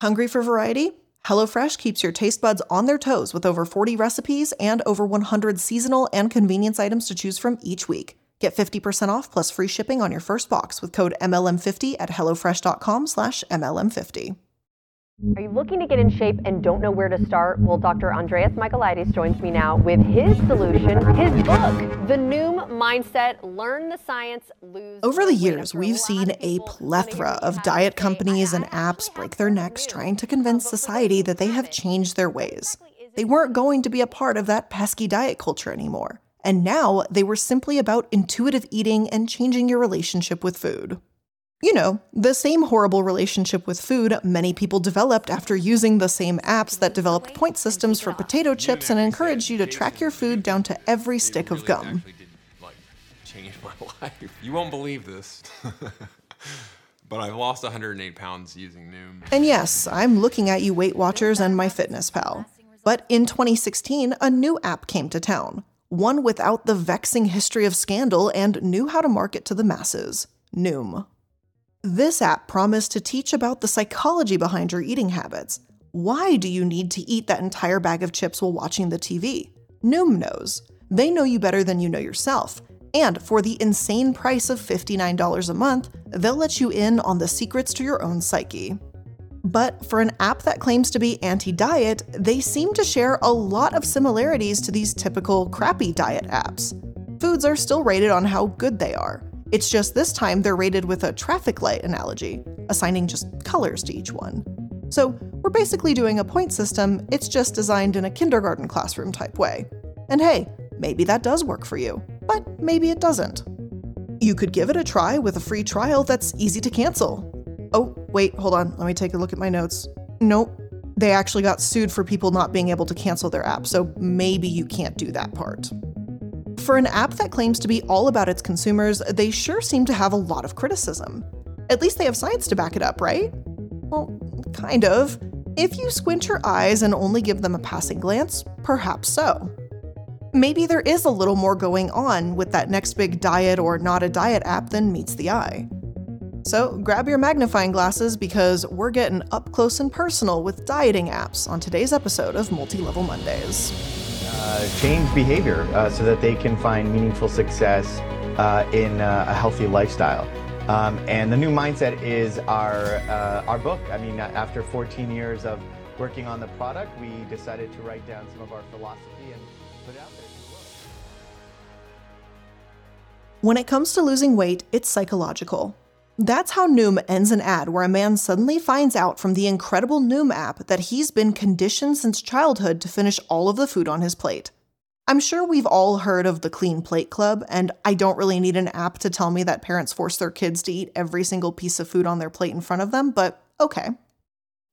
Hungry for variety? HelloFresh keeps your taste buds on their toes with over 40 recipes and over 100 seasonal and convenience items to choose from each week. Get 50% off plus free shipping on your first box with code MLM50 at HelloFresh.com slash MLM50. Are you looking to get in shape and don't know where to start? Well, Dr. Andreas Michaelides joins me now with his solution, his book, The Noom Mindset Learn the Science, Lose. Over the years, we've seen a plethora of diet companies and apps break their necks trying to convince society that they have changed their ways. They weren't going to be a part of that pesky diet culture anymore. And now they were simply about intuitive eating and changing your relationship with food. You know, the same horrible relationship with food many people developed after using the same apps that developed point systems for potato chips and encouraged you to track your food down to every stick of gum. My life. You won't believe this. but I've lost 108 pounds using Noom. And yes, I'm looking at you Weight Watchers and MyFitnessPal. But in 2016, a new app came to town, one without the vexing history of scandal and knew how to market to the masses Noom. This app promised to teach about the psychology behind your eating habits. Why do you need to eat that entire bag of chips while watching the TV? Noom knows. They know you better than you know yourself. And for the insane price of $59 a month, they'll let you in on the secrets to your own psyche. But for an app that claims to be anti diet, they seem to share a lot of similarities to these typical crappy diet apps. Foods are still rated on how good they are. It's just this time they're rated with a traffic light analogy, assigning just colors to each one. So we're basically doing a point system, it's just designed in a kindergarten classroom type way. And hey, maybe that does work for you, but maybe it doesn't. You could give it a try with a free trial that's easy to cancel. Oh, wait, hold on, let me take a look at my notes. Nope, they actually got sued for people not being able to cancel their app, so maybe you can't do that part. For an app that claims to be all about its consumers, they sure seem to have a lot of criticism. At least they have science to back it up, right? Well, kind of. If you squint your eyes and only give them a passing glance, perhaps so. Maybe there is a little more going on with that next big diet or not a diet app than meets the eye. So grab your magnifying glasses because we're getting up close and personal with dieting apps on today's episode of Multi Level Mondays. Uh, change behavior uh, so that they can find meaningful success uh, in a healthy lifestyle. Um, and the Noom mindset is our our book. I mean, after 14 years of working on the product, we decided to write down some of our philosophy and put it out there. When it comes to losing weight, it's psychological. That's how Noom ends an ad where a man suddenly finds out from the incredible Noom app that he's been conditioned since childhood to finish all of the food on his plate. I'm sure we've all heard of the Clean Plate Club, and I don't really need an app to tell me that parents force their kids to eat every single piece of food on their plate in front of them, but okay.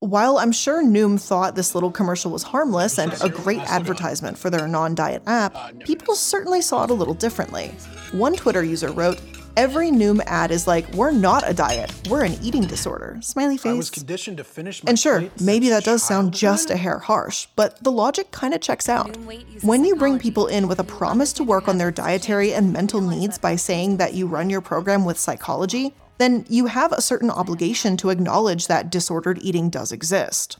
While I'm sure Noom thought this little commercial was harmless and a great advertisement for their non diet app, people certainly saw it a little differently. One Twitter user wrote, Every Noom ad is like, we're not a diet, we're an eating disorder. Smiley face. I was conditioned to finish my And sure, maybe that does sound just a hair harsh, but the logic kind of checks out. When you bring people in with a promise to work on their dietary and mental needs by saying that you run your program with psychology, then you have a certain obligation to acknowledge that disordered eating does exist.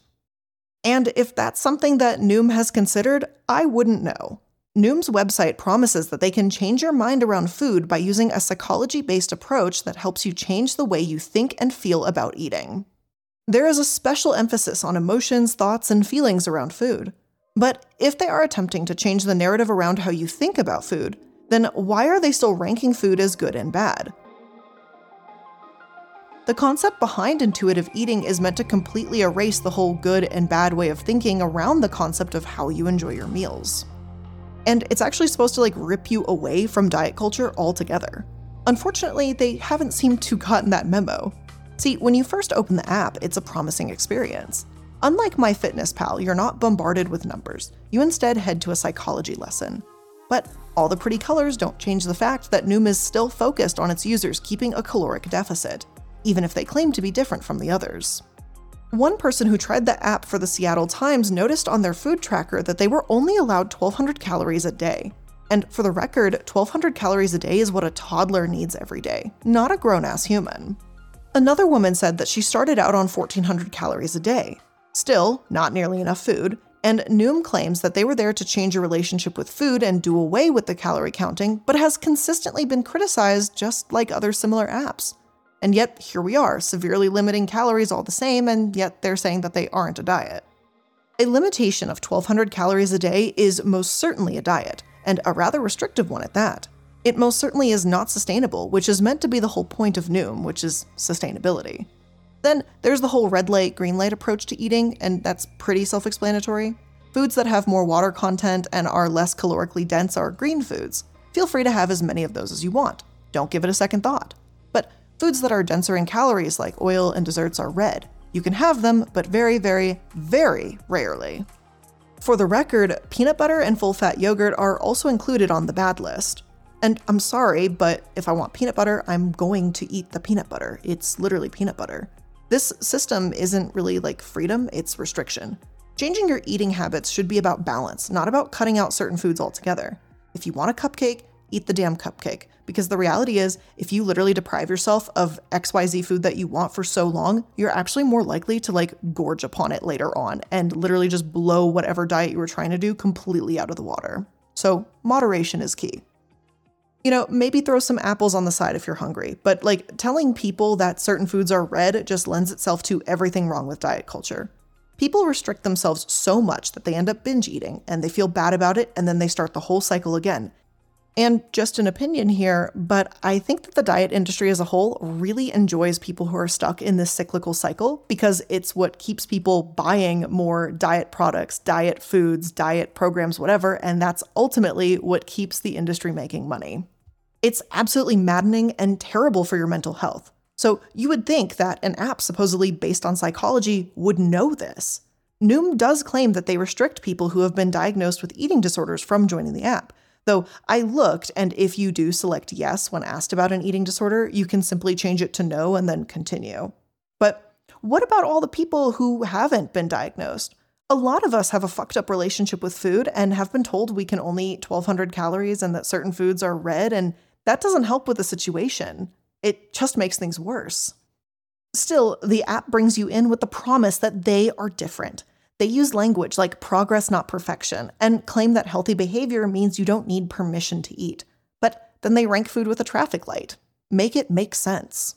And if that's something that Noom has considered, I wouldn't know. Noom's website promises that they can change your mind around food by using a psychology based approach that helps you change the way you think and feel about eating. There is a special emphasis on emotions, thoughts, and feelings around food. But if they are attempting to change the narrative around how you think about food, then why are they still ranking food as good and bad? The concept behind intuitive eating is meant to completely erase the whole good and bad way of thinking around the concept of how you enjoy your meals and it's actually supposed to like rip you away from diet culture altogether. Unfortunately, they haven't seemed to gotten that memo. See, when you first open the app, it's a promising experience. Unlike MyFitnessPal, you're not bombarded with numbers. You instead head to a psychology lesson. But all the pretty colors don't change the fact that Noom is still focused on its users keeping a caloric deficit, even if they claim to be different from the others. One person who tried the app for the Seattle Times noticed on their food tracker that they were only allowed 1,200 calories a day. And for the record, 1,200 calories a day is what a toddler needs every day, not a grown ass human. Another woman said that she started out on 1,400 calories a day. Still, not nearly enough food, and Noom claims that they were there to change your relationship with food and do away with the calorie counting, but has consistently been criticized just like other similar apps. And yet, here we are, severely limiting calories all the same, and yet they're saying that they aren't a diet. A limitation of 1,200 calories a day is most certainly a diet, and a rather restrictive one at that. It most certainly is not sustainable, which is meant to be the whole point of Noom, which is sustainability. Then there's the whole red light, green light approach to eating, and that's pretty self explanatory. Foods that have more water content and are less calorically dense are green foods. Feel free to have as many of those as you want. Don't give it a second thought. Foods that are denser in calories, like oil and desserts, are red. You can have them, but very, very, very rarely. For the record, peanut butter and full fat yogurt are also included on the bad list. And I'm sorry, but if I want peanut butter, I'm going to eat the peanut butter. It's literally peanut butter. This system isn't really like freedom, it's restriction. Changing your eating habits should be about balance, not about cutting out certain foods altogether. If you want a cupcake, eat the damn cupcake. Because the reality is, if you literally deprive yourself of XYZ food that you want for so long, you're actually more likely to like gorge upon it later on and literally just blow whatever diet you were trying to do completely out of the water. So, moderation is key. You know, maybe throw some apples on the side if you're hungry, but like telling people that certain foods are red just lends itself to everything wrong with diet culture. People restrict themselves so much that they end up binge eating and they feel bad about it and then they start the whole cycle again. And just an opinion here, but I think that the diet industry as a whole really enjoys people who are stuck in this cyclical cycle because it's what keeps people buying more diet products, diet foods, diet programs, whatever, and that's ultimately what keeps the industry making money. It's absolutely maddening and terrible for your mental health. So you would think that an app supposedly based on psychology would know this. Noom does claim that they restrict people who have been diagnosed with eating disorders from joining the app. Though I looked, and if you do select yes when asked about an eating disorder, you can simply change it to no and then continue. But what about all the people who haven't been diagnosed? A lot of us have a fucked up relationship with food and have been told we can only eat 1200 calories and that certain foods are red and that doesn't help with the situation. It just makes things worse. Still, the app brings you in with the promise that they are different. They use language like progress, not perfection, and claim that healthy behavior means you don't need permission to eat. But then they rank food with a traffic light. Make it make sense.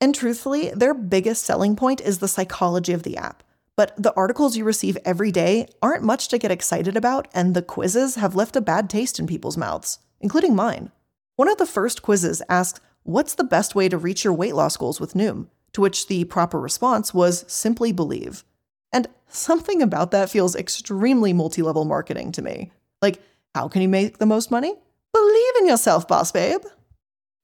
And truthfully, their biggest selling point is the psychology of the app. But the articles you receive every day aren't much to get excited about, and the quizzes have left a bad taste in people's mouths, including mine. One of the first quizzes asked, What's the best way to reach your weight loss goals with Noom? To which the proper response was simply believe. And something about that feels extremely multi level marketing to me. Like, how can you make the most money? Believe in yourself, boss babe.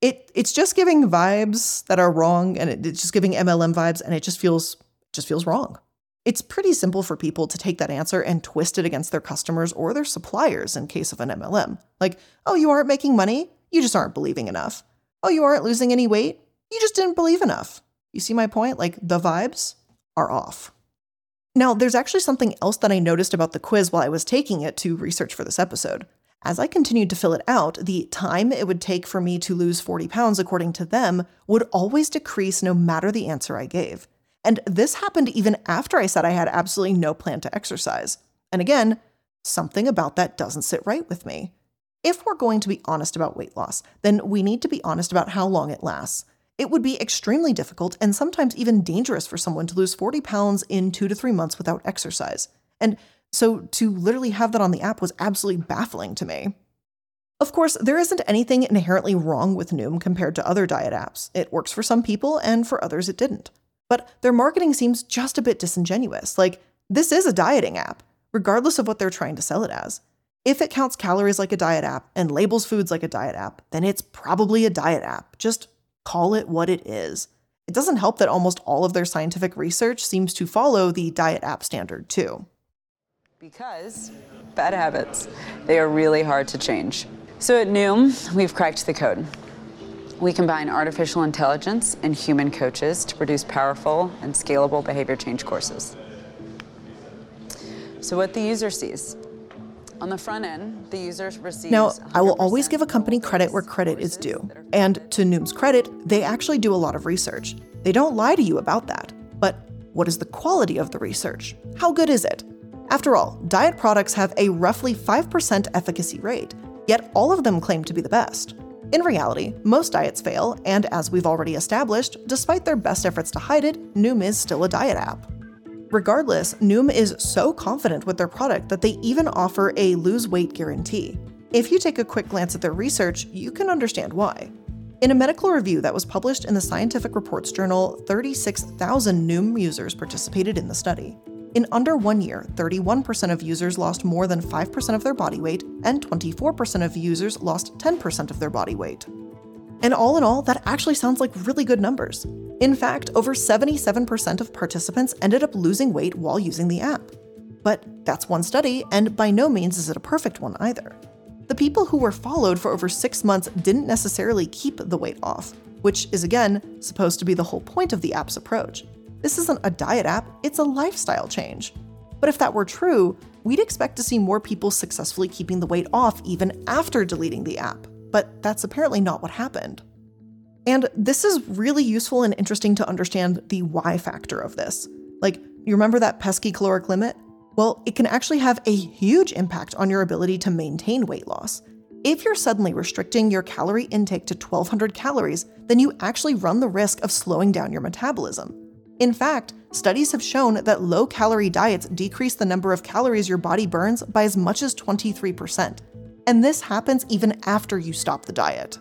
It, it's just giving vibes that are wrong and it, it's just giving MLM vibes and it just feels just feels wrong. It's pretty simple for people to take that answer and twist it against their customers or their suppliers in case of an MLM. Like, oh, you aren't making money? You just aren't believing enough. Oh, you aren't losing any weight? You just didn't believe enough. You see my point? Like the vibes are off. Now, there's actually something else that I noticed about the quiz while I was taking it to research for this episode. As I continued to fill it out, the time it would take for me to lose 40 pounds, according to them, would always decrease no matter the answer I gave. And this happened even after I said I had absolutely no plan to exercise. And again, something about that doesn't sit right with me. If we're going to be honest about weight loss, then we need to be honest about how long it lasts. It would be extremely difficult and sometimes even dangerous for someone to lose 40 pounds in two to three months without exercise. And so to literally have that on the app was absolutely baffling to me. Of course, there isn't anything inherently wrong with Noom compared to other diet apps. It works for some people, and for others, it didn't. But their marketing seems just a bit disingenuous. Like, this is a dieting app, regardless of what they're trying to sell it as. If it counts calories like a diet app and labels foods like a diet app, then it's probably a diet app. Just call it what it is. It doesn't help that almost all of their scientific research seems to follow the diet app standard, too. Because bad habits, they are really hard to change. So at Noom, we've cracked the code. We combine artificial intelligence and human coaches to produce powerful and scalable behavior change courses. So what the user sees On the front end, the user receives. Now, I will always give a company credit where credit is due. And to Noom's credit, they actually do a lot of research. They don't lie to you about that. But what is the quality of the research? How good is it? After all, diet products have a roughly 5% efficacy rate, yet all of them claim to be the best. In reality, most diets fail, and as we've already established, despite their best efforts to hide it, Noom is still a diet app. Regardless, Noom is so confident with their product that they even offer a lose weight guarantee. If you take a quick glance at their research, you can understand why. In a medical review that was published in the Scientific Reports journal, 36,000 Noom users participated in the study. In under one year, 31% of users lost more than 5% of their body weight, and 24% of users lost 10% of their body weight. And all in all, that actually sounds like really good numbers. In fact, over 77% of participants ended up losing weight while using the app. But that's one study, and by no means is it a perfect one either. The people who were followed for over six months didn't necessarily keep the weight off, which is again supposed to be the whole point of the app's approach. This isn't a diet app, it's a lifestyle change. But if that were true, we'd expect to see more people successfully keeping the weight off even after deleting the app. But that's apparently not what happened. And this is really useful and interesting to understand the why factor of this. Like, you remember that pesky caloric limit? Well, it can actually have a huge impact on your ability to maintain weight loss. If you're suddenly restricting your calorie intake to 1200 calories, then you actually run the risk of slowing down your metabolism. In fact, studies have shown that low calorie diets decrease the number of calories your body burns by as much as 23%. And this happens even after you stop the diet.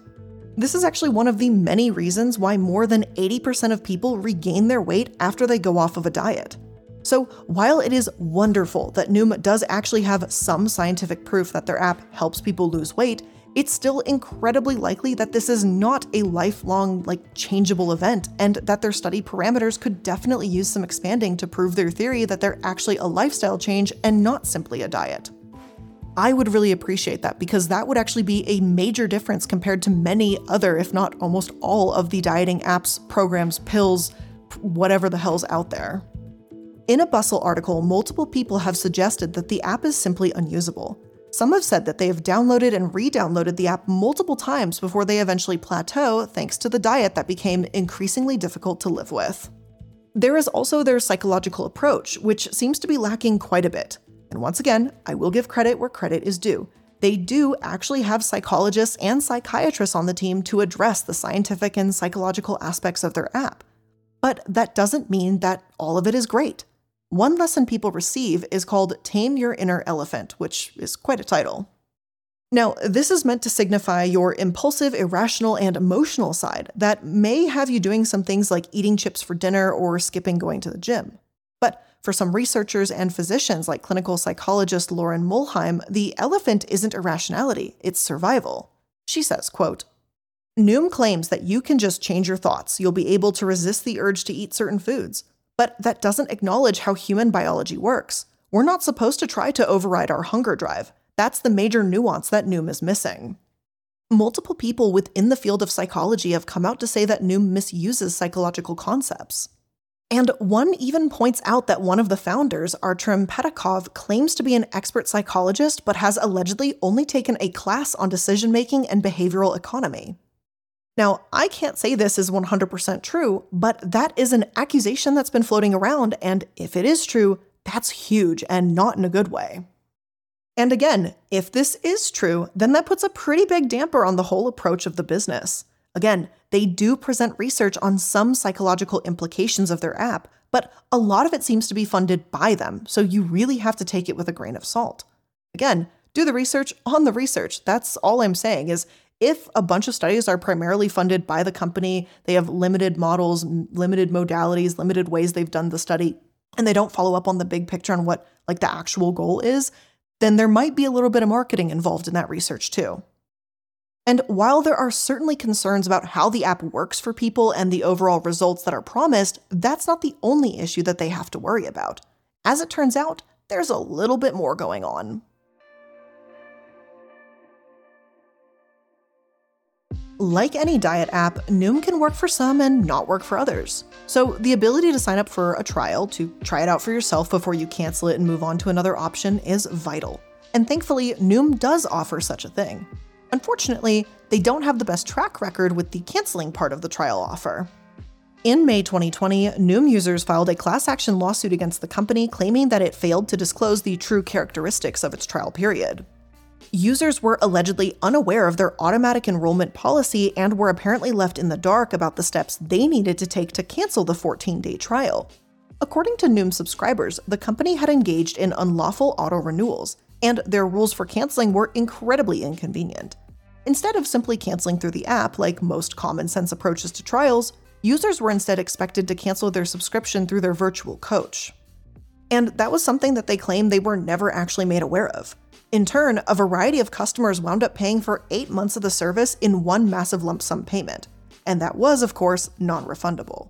This is actually one of the many reasons why more than 80% of people regain their weight after they go off of a diet. So, while it is wonderful that Noom does actually have some scientific proof that their app helps people lose weight, it's still incredibly likely that this is not a lifelong, like, changeable event, and that their study parameters could definitely use some expanding to prove their theory that they're actually a lifestyle change and not simply a diet. I would really appreciate that because that would actually be a major difference compared to many other, if not almost all, of the dieting apps, programs, pills, whatever the hell's out there. In a Bustle article, multiple people have suggested that the app is simply unusable. Some have said that they have downloaded and re downloaded the app multiple times before they eventually plateau thanks to the diet that became increasingly difficult to live with. There is also their psychological approach, which seems to be lacking quite a bit. And once again, I will give credit where credit is due. They do actually have psychologists and psychiatrists on the team to address the scientific and psychological aspects of their app. But that doesn't mean that all of it is great. One lesson people receive is called Tame Your Inner Elephant, which is quite a title. Now, this is meant to signify your impulsive, irrational, and emotional side that may have you doing some things like eating chips for dinner or skipping going to the gym. But for some researchers and physicians like clinical psychologist Lauren Muhlheim, the elephant isn't irrationality, it's survival. She says, quote, Noom claims that you can just change your thoughts. You'll be able to resist the urge to eat certain foods. But that doesn't acknowledge how human biology works. We're not supposed to try to override our hunger drive. That's the major nuance that Noom is missing. Multiple people within the field of psychology have come out to say that Noom misuses psychological concepts. And one even points out that one of the founders, Artem Petakov, claims to be an expert psychologist but has allegedly only taken a class on decision making and behavioral economy. Now, I can't say this is 100% true, but that is an accusation that's been floating around, and if it is true, that's huge and not in a good way. And again, if this is true, then that puts a pretty big damper on the whole approach of the business. Again, they do present research on some psychological implications of their app, but a lot of it seems to be funded by them, so you really have to take it with a grain of salt. Again, do the research on the research. That's all I'm saying is if a bunch of studies are primarily funded by the company, they have limited models, limited modalities, limited ways they've done the study, and they don't follow up on the big picture on what like the actual goal is, then there might be a little bit of marketing involved in that research too. And while there are certainly concerns about how the app works for people and the overall results that are promised, that's not the only issue that they have to worry about. As it turns out, there's a little bit more going on. Like any diet app, Noom can work for some and not work for others. So, the ability to sign up for a trial, to try it out for yourself before you cancel it and move on to another option, is vital. and thankfully, Noom does offer such a thing. Unfortunately, they don't have the best track record with the canceling part of the trial offer. In May 2020, Noom users filed a class action lawsuit against the company claiming that it failed to disclose the true characteristics of its trial period. Users were allegedly unaware of their automatic enrollment policy and were apparently left in the dark about the steps they needed to take to cancel the 14 day trial. According to Noom subscribers, the company had engaged in unlawful auto renewals, and their rules for canceling were incredibly inconvenient. Instead of simply canceling through the app, like most common sense approaches to trials, users were instead expected to cancel their subscription through their virtual coach. And that was something that they claimed they were never actually made aware of. In turn, a variety of customers wound up paying for eight months of the service in one massive lump sum payment. And that was, of course, non refundable.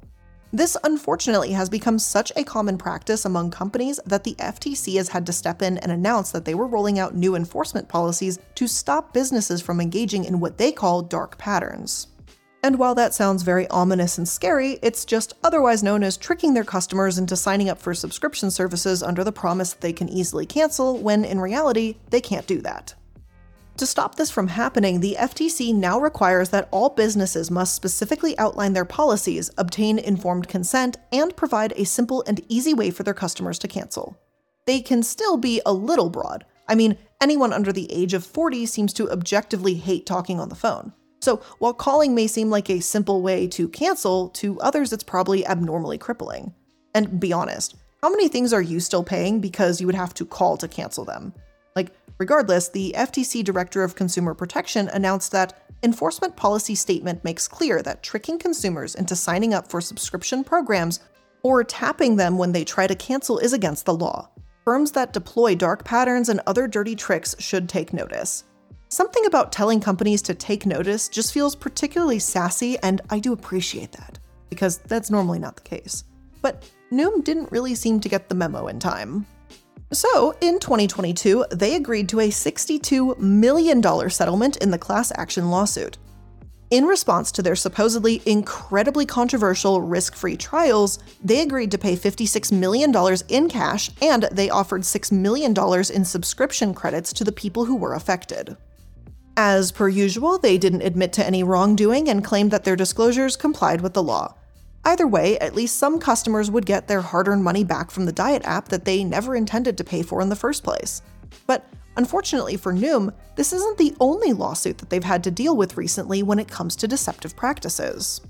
This unfortunately has become such a common practice among companies that the FTC has had to step in and announce that they were rolling out new enforcement policies to stop businesses from engaging in what they call dark patterns. And while that sounds very ominous and scary, it's just otherwise known as tricking their customers into signing up for subscription services under the promise that they can easily cancel, when in reality, they can't do that. To stop this from happening, the FTC now requires that all businesses must specifically outline their policies, obtain informed consent, and provide a simple and easy way for their customers to cancel. They can still be a little broad. I mean, anyone under the age of 40 seems to objectively hate talking on the phone. So, while calling may seem like a simple way to cancel, to others it's probably abnormally crippling. And be honest, how many things are you still paying because you would have to call to cancel them? Regardless, the FTC Director of Consumer Protection announced that enforcement policy statement makes clear that tricking consumers into signing up for subscription programs or tapping them when they try to cancel is against the law. Firms that deploy dark patterns and other dirty tricks should take notice. Something about telling companies to take notice just feels particularly sassy, and I do appreciate that, because that's normally not the case. But Noom didn't really seem to get the memo in time. So, in 2022, they agreed to a $62 million settlement in the class action lawsuit. In response to their supposedly incredibly controversial risk free trials, they agreed to pay $56 million in cash and they offered $6 million in subscription credits to the people who were affected. As per usual, they didn't admit to any wrongdoing and claimed that their disclosures complied with the law. Either way, at least some customers would get their hard earned money back from the diet app that they never intended to pay for in the first place. But unfortunately for Noom, this isn't the only lawsuit that they've had to deal with recently when it comes to deceptive practices.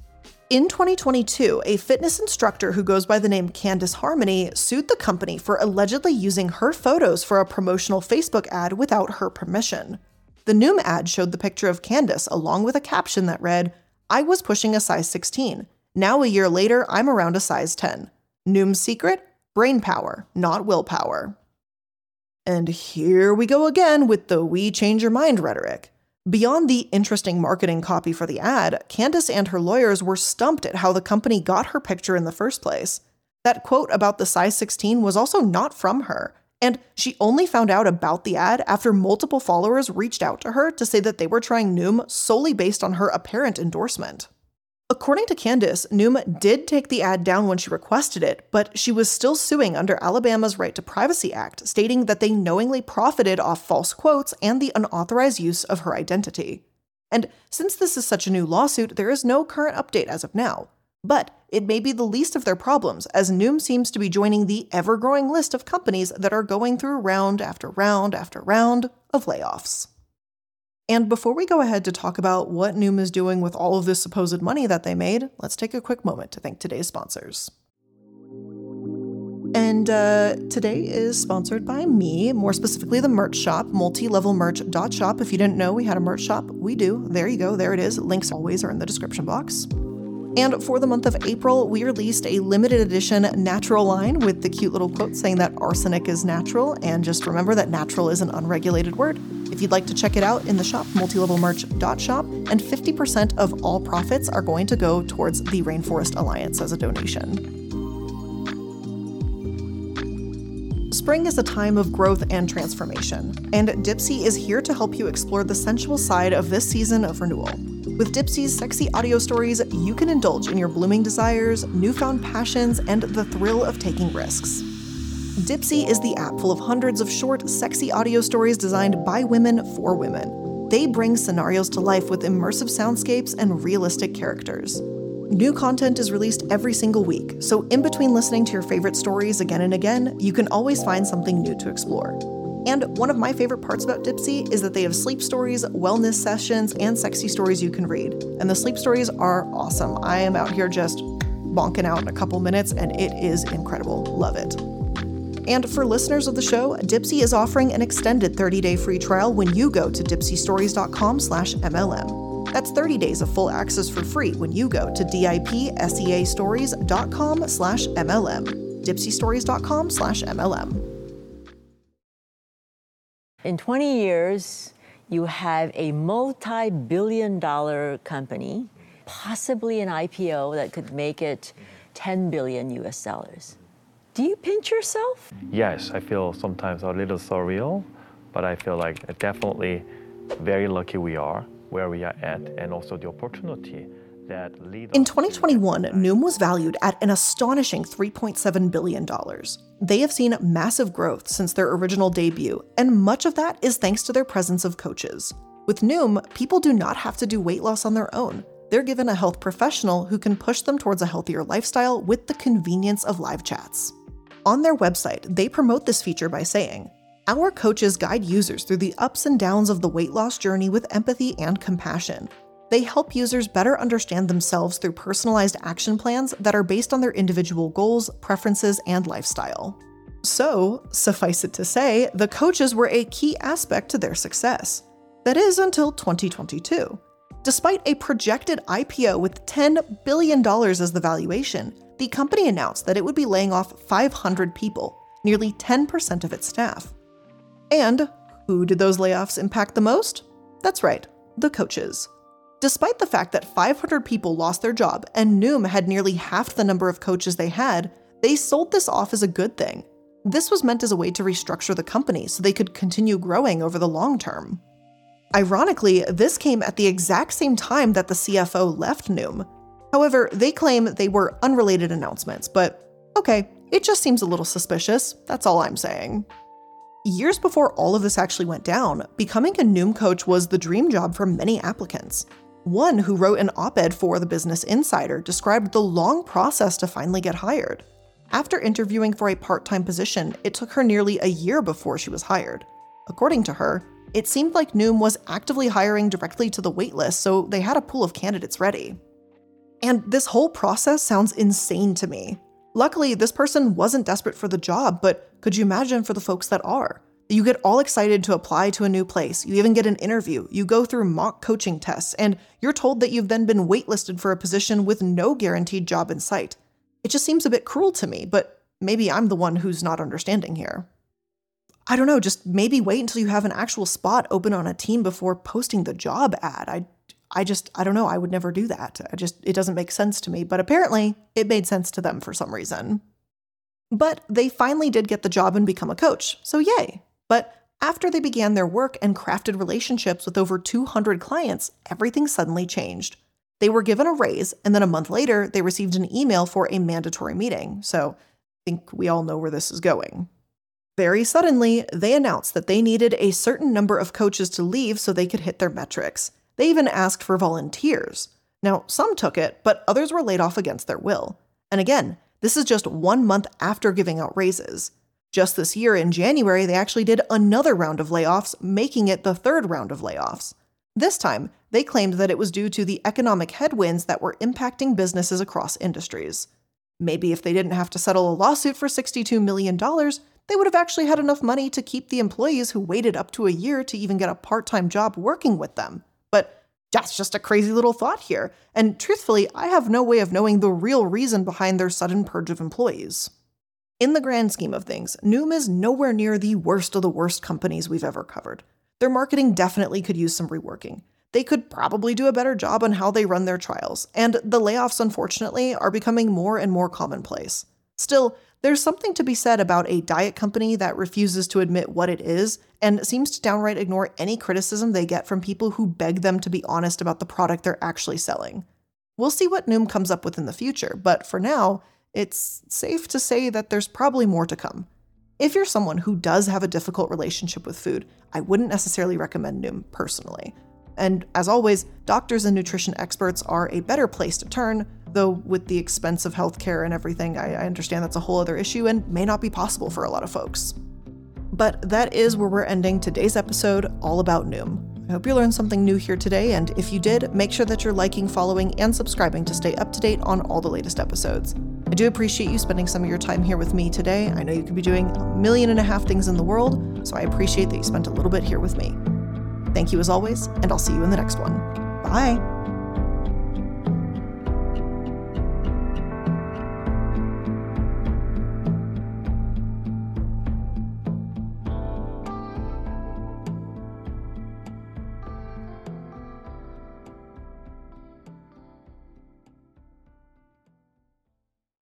In 2022, a fitness instructor who goes by the name Candice Harmony sued the company for allegedly using her photos for a promotional Facebook ad without her permission. The Noom ad showed the picture of Candice along with a caption that read, I was pushing a size 16. Now, a year later, I'm around a size 10. Noom's secret? Brain power, not willpower. And here we go again with the we change your mind rhetoric. Beyond the interesting marketing copy for the ad, Candice and her lawyers were stumped at how the company got her picture in the first place. That quote about the size 16 was also not from her, and she only found out about the ad after multiple followers reached out to her to say that they were trying Noom solely based on her apparent endorsement. According to Candice, Noom did take the ad down when she requested it, but she was still suing under Alabama's Right to Privacy Act, stating that they knowingly profited off false quotes and the unauthorized use of her identity. And since this is such a new lawsuit, there is no current update as of now. But it may be the least of their problems, as Noom seems to be joining the ever growing list of companies that are going through round after round after round of layoffs. And before we go ahead to talk about what Noom is doing with all of this supposed money that they made, let's take a quick moment to thank today's sponsors. And uh, today is sponsored by me, more specifically the merch shop, multilevelmerch.shop. If you didn't know we had a merch shop, we do. There you go, there it is. Links always are in the description box. And for the month of April, we released a limited edition natural line with the cute little quote saying that arsenic is natural. And just remember that natural is an unregulated word. If you'd like to check it out in the shop, multilevelmerch.shop, and 50% of all profits are going to go towards the Rainforest Alliance as a donation. Spring is a time of growth and transformation, and Dipsea is here to help you explore the sensual side of this season of renewal. With Dipsea's sexy audio stories, you can indulge in your blooming desires, newfound passions, and the thrill of taking risks. Dipsea is the app full of hundreds of short, sexy audio stories designed by women for women. They bring scenarios to life with immersive soundscapes and realistic characters. New content is released every single week, so in between listening to your favorite stories again and again, you can always find something new to explore. And one of my favorite parts about Dipsea is that they have sleep stories, wellness sessions, and sexy stories you can read. And the sleep stories are awesome. I am out here just bonking out in a couple minutes, and it is incredible. Love it. And for listeners of the show, Dipsea is offering an extended 30-day free trial when you go to dipseastories.com/mlm. That's 30 days of full access for free when you go to dipseastories.com/mlm. dipseastories.com/mlm. In 20 years, you have a multi billion dollar company, possibly an IPO that could make it 10 billion US dollars. Do you pinch yourself? Yes, I feel sometimes a little surreal, but I feel like definitely very lucky we are where we are at and also the opportunity that lead In us to- 2021, Noom was valued at an astonishing $3.7 billion. They have seen massive growth since their original debut, and much of that is thanks to their presence of coaches. With Noom, people do not have to do weight loss on their own. They're given a health professional who can push them towards a healthier lifestyle with the convenience of live chats. On their website, they promote this feature by saying, Our coaches guide users through the ups and downs of the weight loss journey with empathy and compassion. They help users better understand themselves through personalized action plans that are based on their individual goals, preferences, and lifestyle. So, suffice it to say, the coaches were a key aspect to their success. That is until 2022. Despite a projected IPO with $10 billion as the valuation, the company announced that it would be laying off 500 people, nearly 10% of its staff. And who did those layoffs impact the most? That's right, the coaches. Despite the fact that 500 people lost their job and Noom had nearly half the number of coaches they had, they sold this off as a good thing. This was meant as a way to restructure the company so they could continue growing over the long term. Ironically, this came at the exact same time that the CFO left Noom. However, they claim they were unrelated announcements, but okay, it just seems a little suspicious, that's all I'm saying. Years before all of this actually went down, becoming a Noom coach was the dream job for many applicants. One who wrote an op ed for the Business Insider described the long process to finally get hired. After interviewing for a part time position, it took her nearly a year before she was hired. According to her, it seemed like Noom was actively hiring directly to the waitlist, so they had a pool of candidates ready. And this whole process sounds insane to me. Luckily, this person wasn't desperate for the job, but could you imagine for the folks that are? You get all excited to apply to a new place, you even get an interview, you go through mock coaching tests, and you're told that you've then been waitlisted for a position with no guaranteed job in sight. It just seems a bit cruel to me, but maybe I'm the one who's not understanding here. I don't know, just maybe wait until you have an actual spot open on a team before posting the job ad. I I just I don't know, I would never do that. I just it doesn't make sense to me, but apparently it made sense to them for some reason. But they finally did get the job and become a coach. So yay. But after they began their work and crafted relationships with over 200 clients, everything suddenly changed. They were given a raise, and then a month later, they received an email for a mandatory meeting. So I think we all know where this is going. Very suddenly, they announced that they needed a certain number of coaches to leave so they could hit their metrics. They even asked for volunteers. Now, some took it, but others were laid off against their will. And again, this is just one month after giving out raises. Just this year, in January, they actually did another round of layoffs, making it the third round of layoffs. This time, they claimed that it was due to the economic headwinds that were impacting businesses across industries. Maybe if they didn't have to settle a lawsuit for $62 million, they would have actually had enough money to keep the employees who waited up to a year to even get a part time job working with them. But that's just a crazy little thought here. And truthfully, I have no way of knowing the real reason behind their sudden purge of employees. In the grand scheme of things, Noom is nowhere near the worst of the worst companies we've ever covered. Their marketing definitely could use some reworking. They could probably do a better job on how they run their trials, and the layoffs, unfortunately, are becoming more and more commonplace. Still, there's something to be said about a diet company that refuses to admit what it is and seems to downright ignore any criticism they get from people who beg them to be honest about the product they're actually selling. We'll see what Noom comes up with in the future, but for now, it's safe to say that there's probably more to come. If you're someone who does have a difficult relationship with food, I wouldn't necessarily recommend Noom personally. And as always, doctors and nutrition experts are a better place to turn, though with the expense of healthcare and everything, I, I understand that's a whole other issue and may not be possible for a lot of folks. But that is where we're ending today's episode all about Noom. I hope you learned something new here today, and if you did, make sure that you're liking, following, and subscribing to stay up to date on all the latest episodes. I do appreciate you spending some of your time here with me today. I know you could be doing a million and a half things in the world, so I appreciate that you spent a little bit here with me. Thank you as always, and I'll see you in the next one. Bye.